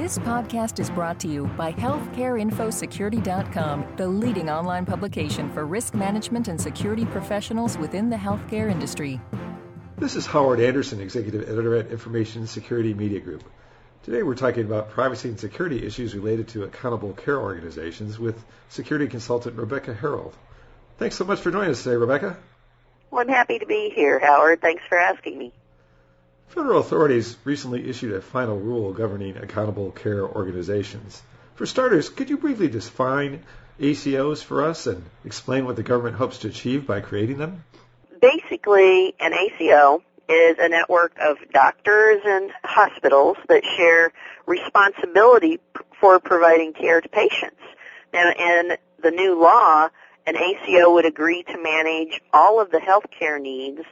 This podcast is brought to you by HealthcareInfoSecurity.com, the leading online publication for risk management and security professionals within the healthcare industry. This is Howard Anderson, Executive Editor at Information Security Media Group. Today we're talking about privacy and security issues related to accountable care organizations with security consultant Rebecca Herold. Thanks so much for joining us today, Rebecca. Well, I'm happy to be here, Howard. Thanks for asking me. Federal authorities recently issued a final rule governing accountable care organizations. For starters, could you briefly define ACOs for us and explain what the government hopes to achieve by creating them? Basically, an ACO is a network of doctors and hospitals that share responsibility for providing care to patients. Now, in the new law, an ACO would agree to manage all of the health care needs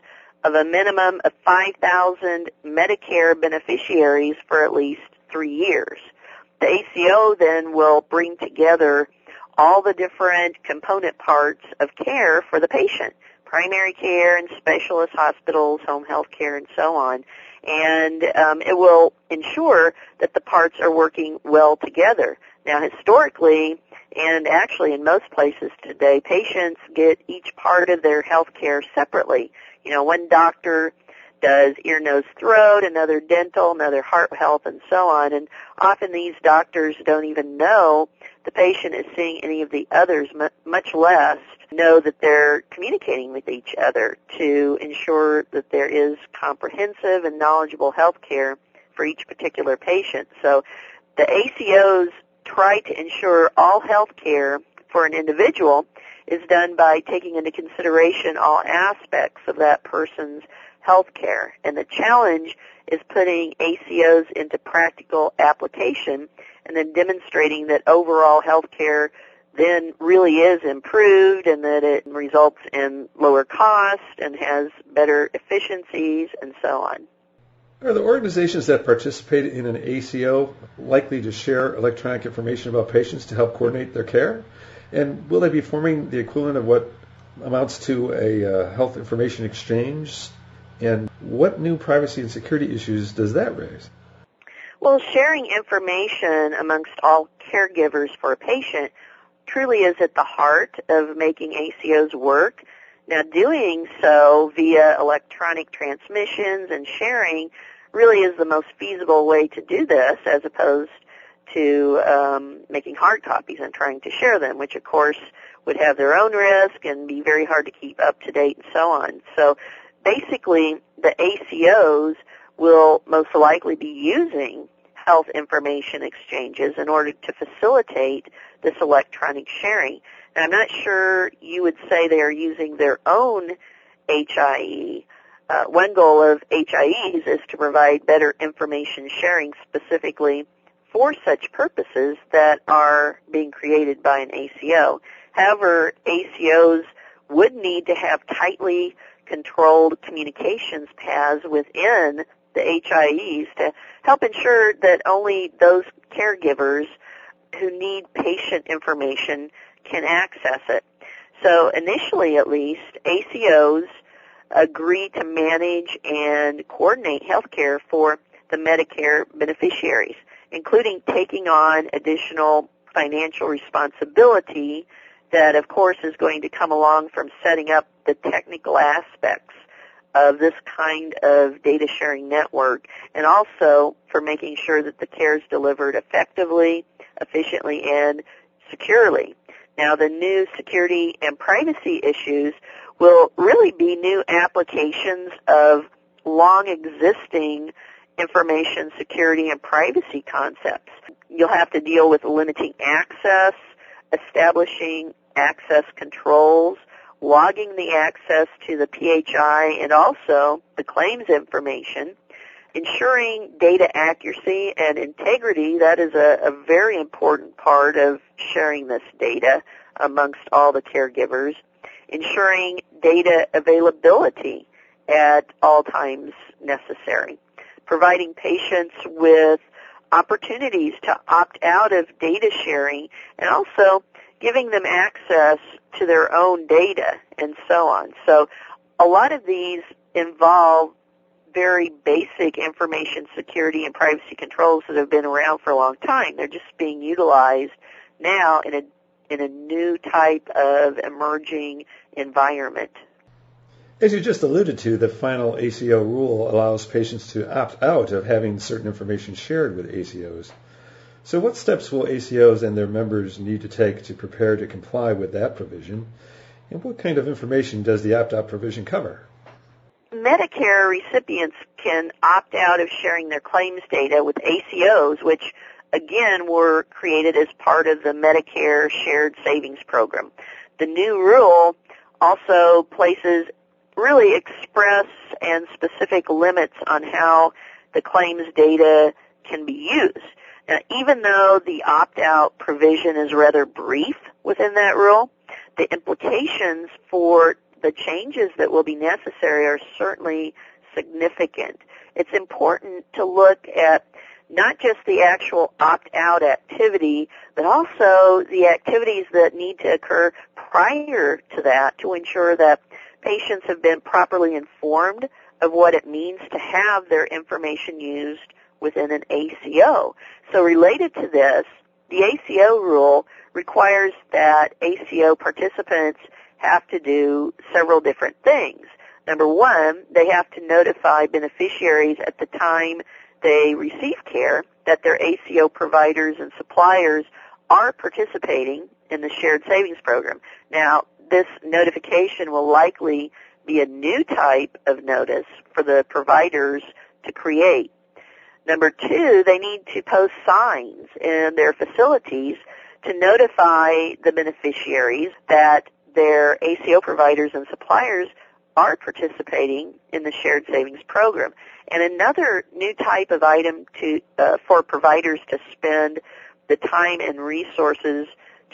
of a minimum of 5,000 Medicare beneficiaries for at least three years. The ACO then will bring together all the different component parts of care for the patient, primary care and specialist hospitals, home health care, and so on. And um, it will ensure that the parts are working well together. Now, historically, and actually in most places today, patients get each part of their health care separately. You know, one doctor does ear, nose, throat, another dental, another heart health, and so on. And often these doctors don't even know the patient is seeing any of the others, much less know that they're communicating with each other to ensure that there is comprehensive and knowledgeable health care for each particular patient. So the ACOs try to ensure all health care for an individual is done by taking into consideration all aspects of that person's health care. And the challenge is putting ACOs into practical application and then demonstrating that overall health care then really is improved and that it results in lower cost and has better efficiencies and so on. Are the organizations that participate in an ACO likely to share electronic information about patients to help coordinate their care? And will they be forming the equivalent of what amounts to a uh, health information exchange? And what new privacy and security issues does that raise? Well, sharing information amongst all caregivers for a patient truly is at the heart of making ACOs work. Now, doing so via electronic transmissions and sharing really is the most feasible way to do this as opposed to um, making hard copies and trying to share them, which of course would have their own risk and be very hard to keep up to date and so on. So basically, the ACOs will most likely be using health information exchanges in order to facilitate this electronic sharing. And I'm not sure you would say they are using their own HIE. Uh, one goal of HIEs is to provide better information sharing specifically for such purposes that are being created by an ACO. However, ACOs would need to have tightly controlled communications paths within the HIEs to help ensure that only those caregivers who need patient information can access it. So initially at least, ACOs agree to manage and coordinate healthcare for the Medicare beneficiaries including taking on additional financial responsibility that of course is going to come along from setting up the technical aspects of this kind of data sharing network and also for making sure that the care is delivered effectively, efficiently, and securely. Now the new security and privacy issues will really be new applications of long existing information security and privacy concepts. You'll have to deal with limiting access, establishing access controls, logging the access to the PHI and also the claims information, ensuring data accuracy and integrity. That is a, a very important part of sharing this data amongst all the caregivers. Ensuring data availability at all times necessary providing patients with opportunities to opt out of data sharing and also giving them access to their own data and so on. So a lot of these involve very basic information security and privacy controls that have been around for a long time. They're just being utilized now in a in a new type of emerging environment. As you just alluded to, the final ACO rule allows patients to opt out of having certain information shared with ACOs. So what steps will ACOs and their members need to take to prepare to comply with that provision? And what kind of information does the opt-out provision cover? Medicare recipients can opt out of sharing their claims data with ACOs, which again were created as part of the Medicare Shared Savings Program. The new rule also places really express and specific limits on how the claims data can be used. Now, even though the opt-out provision is rather brief within that rule, the implications for the changes that will be necessary are certainly significant. It's important to look at not just the actual opt-out activity, but also the activities that need to occur prior to that to ensure that patients have been properly informed of what it means to have their information used within an ACO. So related to this, the ACO rule requires that ACO participants have to do several different things. Number one, they have to notify beneficiaries at the time they receive care that their ACO providers and suppliers are participating in the shared savings program. Now, this notification will likely be a new type of notice for the providers to create. Number two, they need to post signs in their facilities to notify the beneficiaries that their ACO providers and suppliers are participating in the shared savings program. And another new type of item to uh, for providers to spend the time and resources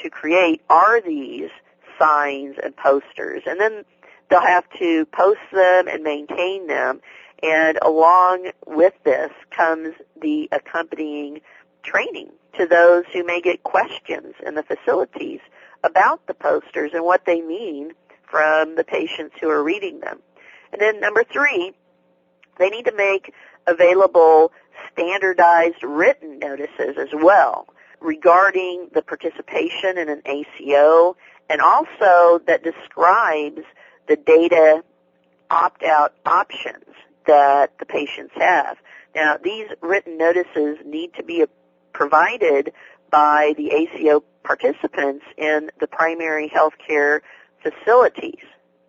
to create are these signs and posters. And then they'll have to post them and maintain them. And along with this comes the accompanying training to those who may get questions in the facilities about the posters and what they mean from the patients who are reading them. And then number three, they need to make available standardized written notices as well regarding the participation in an ACO and also that describes the data opt-out options that the patients have. Now, these written notices need to be provided by the ACO participants in the primary health care facilities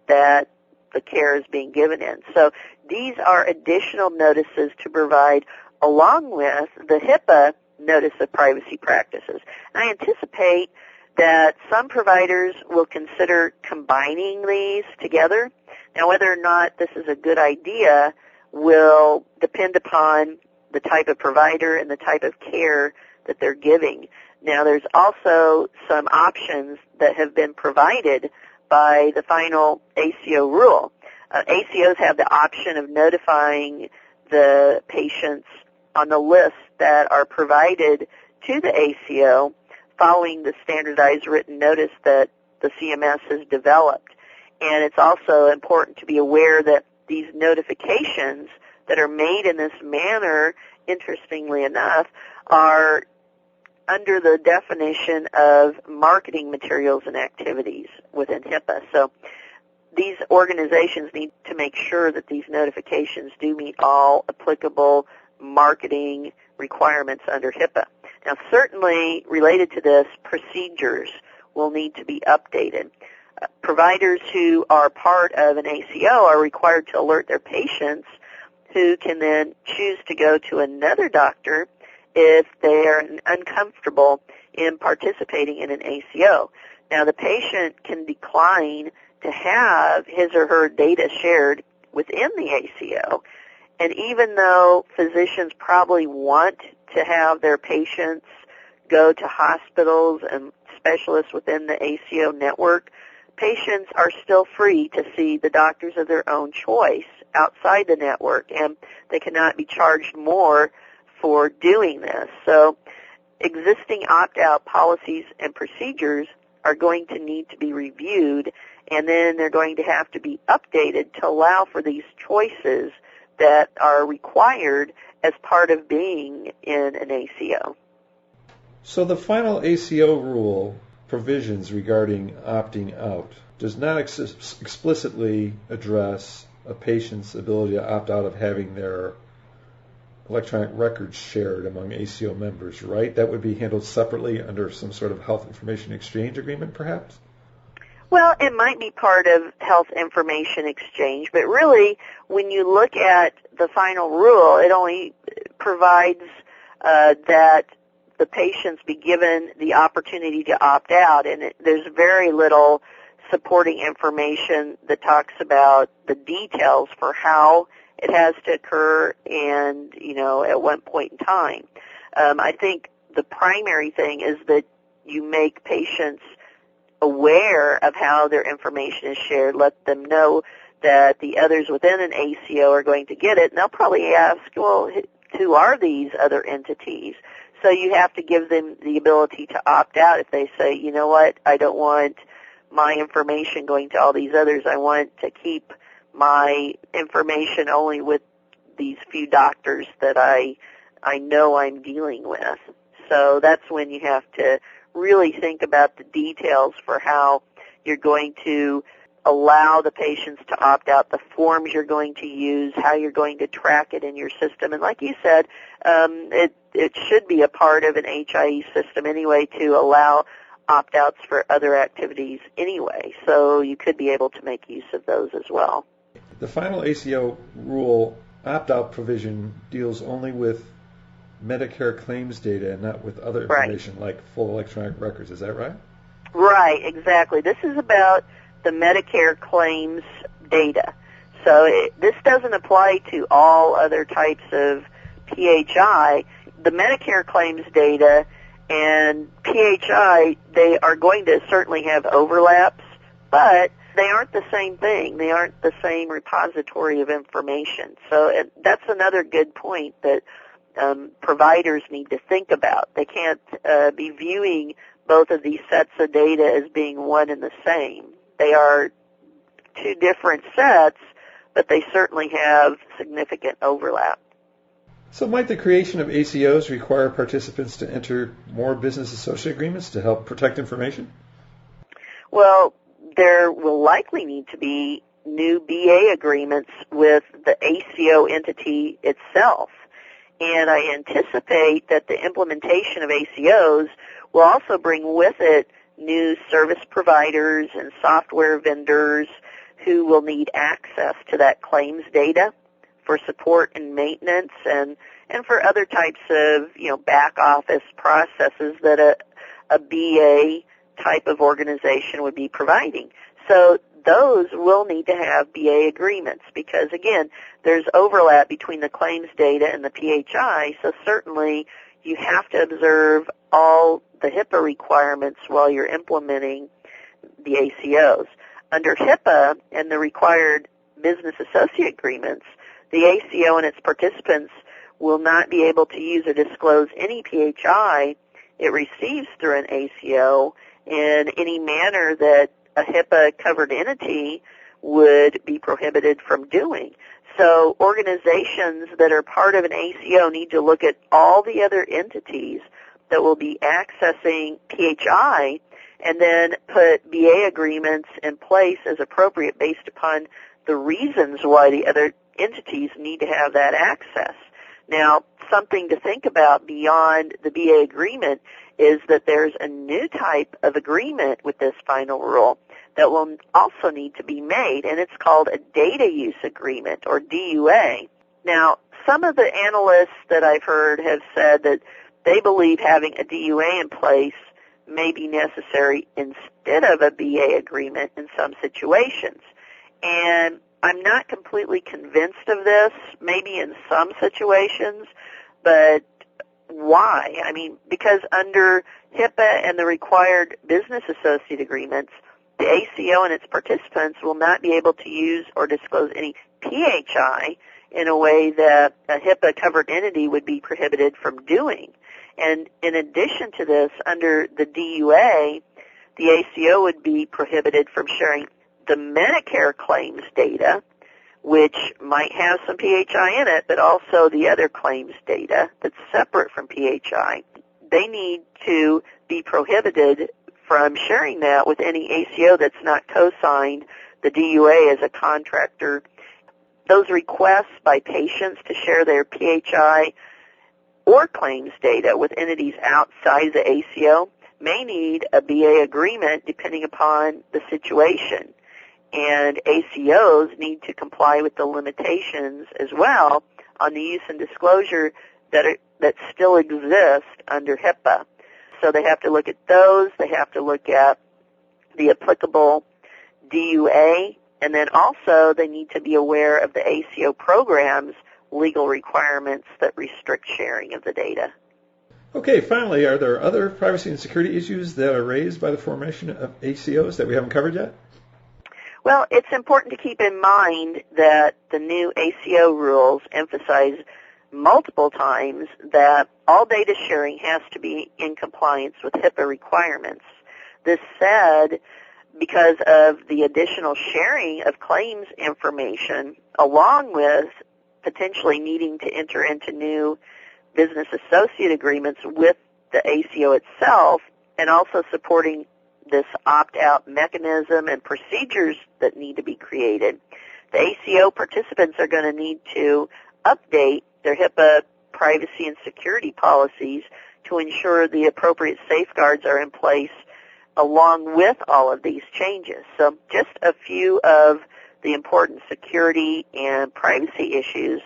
that the care is being given in. So these are additional notices to provide along with the HIPAA notice of privacy practices. I anticipate that some providers will consider combining these together. Now whether or not this is a good idea will depend upon the type of provider and the type of care that they're giving. Now there's also some options that have been provided by the final ACO rule. Uh, ACOs have the option of notifying the patients on the list that are provided to the ACO following the standardized written notice that the CMS has developed. And it's also important to be aware that these notifications that are made in this manner, interestingly enough, are under the definition of marketing materials and activities within HIPAA. So these organizations need to make sure that these notifications do meet all applicable marketing requirements under HIPAA. Now certainly related to this, procedures will need to be updated. Providers who are part of an ACO are required to alert their patients who can then choose to go to another doctor if they are uncomfortable in participating in an ACO. Now the patient can decline to have his or her data shared within the ACO. And even though physicians probably want to have their patients go to hospitals and specialists within the ACO network, patients are still free to see the doctors of their own choice outside the network and they cannot be charged more for doing this. So existing opt-out policies and procedures are going to need to be reviewed and then they're going to have to be updated to allow for these choices that are required as part of being in an ACO. So the final ACO rule provisions regarding opting out does not ex- explicitly address a patient's ability to opt out of having their electronic records shared among ACO members, right? That would be handled separately under some sort of health information exchange agreement, perhaps? Well, it might be part of health information exchange, but really, when you look at the final rule, it only provides uh, that the patients be given the opportunity to opt out, and it, there's very little supporting information that talks about the details for how it has to occur and, you know, at what point in time. Um, I think the primary thing is that you make patients aware of how their information is shared, let them know that the others within an ACO are going to get it, and they'll probably ask, well, who are these other entities? So you have to give them the ability to opt out if they say, you know what, I don't want my information going to all these others. I want to keep my information only with these few doctors that I I know I'm dealing with. So that's when you have to really think about the details for how you're going to allow the patients to opt out, the forms you're going to use, how you're going to track it in your system. And like you said, um, it, it should be a part of an HIE system anyway to allow opt-outs for other activities anyway. So you could be able to make use of those as well. The final ACO rule opt-out provision deals only with Medicare claims data and not with other information right. like full electronic records. Is that right? Right, exactly. This is about the Medicare claims data. So it, this doesn't apply to all other types of PHI. The Medicare claims data and PHI, they are going to certainly have overlaps, but they aren't the same thing. They aren't the same repository of information. So it, that's another good point that um, providers need to think about. They can't uh, be viewing both of these sets of data as being one and the same. They are two different sets, but they certainly have significant overlap. So might the creation of ACOs require participants to enter more business associate agreements to help protect information? Well, there will likely need to be new BA agreements with the ACO entity itself. And I anticipate that the implementation of ACOs will also bring with it new service providers and software vendors who will need access to that claims data for support and maintenance and and for other types of you know back office processes that a a BA type of organization would be providing. So those will need to have BA agreements because again, there's overlap between the claims data and the PHI, so certainly you have to observe all the HIPAA requirements while you're implementing the ACOs. Under HIPAA and the required business associate agreements, the ACO and its participants will not be able to use or disclose any PHI it receives through an ACO in any manner that a HIPAA covered entity would be prohibited from doing. So organizations that are part of an ACO need to look at all the other entities that will be accessing PHI and then put BA agreements in place as appropriate based upon the reasons why the other entities need to have that access. Now, something to think about beyond the BA agreement is that there's a new type of agreement with this final rule that will also need to be made, and it's called a data use agreement, or DUA. Now, some of the analysts that I've heard have said that they believe having a DUA in place may be necessary instead of a BA agreement in some situations. And I'm not completely convinced of this, maybe in some situations, but why? I mean, because under HIPAA and the required business associate agreements, the ACO and its participants will not be able to use or disclose any PHI in a way that a HIPAA covered entity would be prohibited from doing. And in addition to this, under the DUA, the ACO would be prohibited from sharing the Medicare claims data which might have some PHI in it, but also the other claims data that's separate from PHI. They need to be prohibited from sharing that with any ACO that's not co-signed the DUA as a contractor. Those requests by patients to share their PHI or claims data with entities outside the ACO may need a BA agreement depending upon the situation. And ACOs need to comply with the limitations as well on the use and disclosure that are, that still exist under HIPAA. So they have to look at those. They have to look at the applicable DUA, and then also they need to be aware of the ACO program's legal requirements that restrict sharing of the data. Okay, finally, are there other privacy and security issues that are raised by the formation of ACOs that we haven't covered yet? Well, it's important to keep in mind that the new ACO rules emphasize multiple times that all data sharing has to be in compliance with HIPAA requirements. This said, because of the additional sharing of claims information along with potentially needing to enter into new business associate agreements with the ACO itself and also supporting this opt-out mechanism and procedures that need to be created. The ACO participants are going to need to update their HIPAA privacy and security policies to ensure the appropriate safeguards are in place along with all of these changes. So just a few of the important security and privacy issues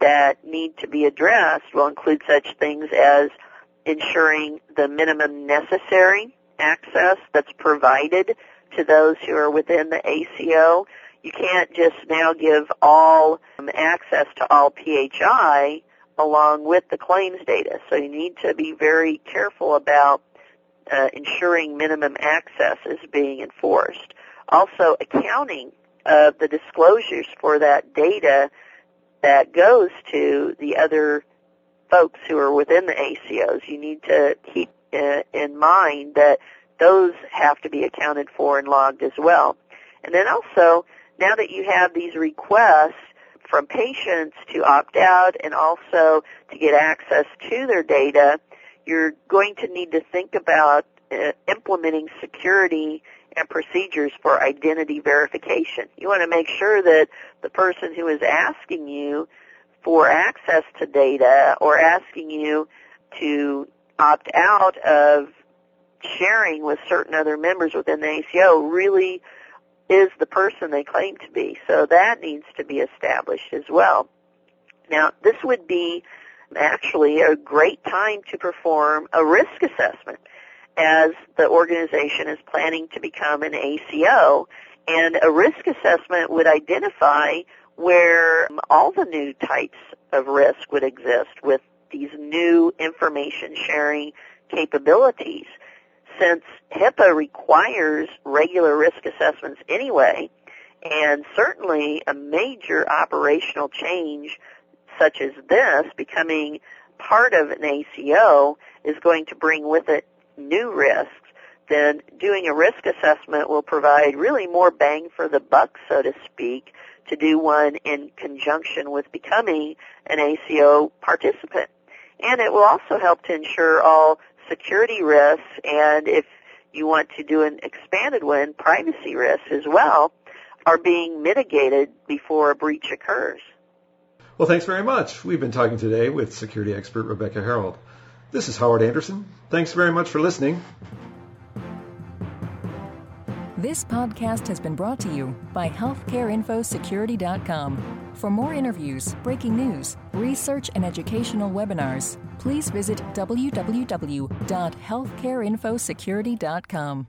that need to be addressed will include such things as ensuring the minimum necessary access that's provided to those who are within the ACO. You can't just now give all um, access to all PHI along with the claims data. So you need to be very careful about uh, ensuring minimum access is being enforced. Also, accounting of the disclosures for that data that goes to the other folks who are within the ACOs. You need to keep in mind that those have to be accounted for and logged as well. And then also, now that you have these requests from patients to opt out and also to get access to their data, you're going to need to think about uh, implementing security and procedures for identity verification. You want to make sure that the person who is asking you for access to data or asking you to opt out of sharing with certain other members within the ACO really is the person they claim to be. So that needs to be established as well. Now, this would be actually a great time to perform a risk assessment as the organization is planning to become an ACO. And a risk assessment would identify where all the new types of risk would exist with these new information sharing capabilities. Since HIPAA requires regular risk assessments anyway, and certainly a major operational change such as this becoming part of an ACO is going to bring with it new risks, then doing a risk assessment will provide really more bang for the buck, so to speak, to do one in conjunction with becoming an ACO participant. And it will also help to ensure all security risks and if you want to do an expanded one, privacy risks as well, are being mitigated before a breach occurs. Well, thanks very much. We've been talking today with security expert Rebecca Herold. This is Howard Anderson. Thanks very much for listening. This podcast has been brought to you by healthcareinfosecurity.com. For more interviews, breaking news, research, and educational webinars, please visit www.healthcareinfosecurity.com.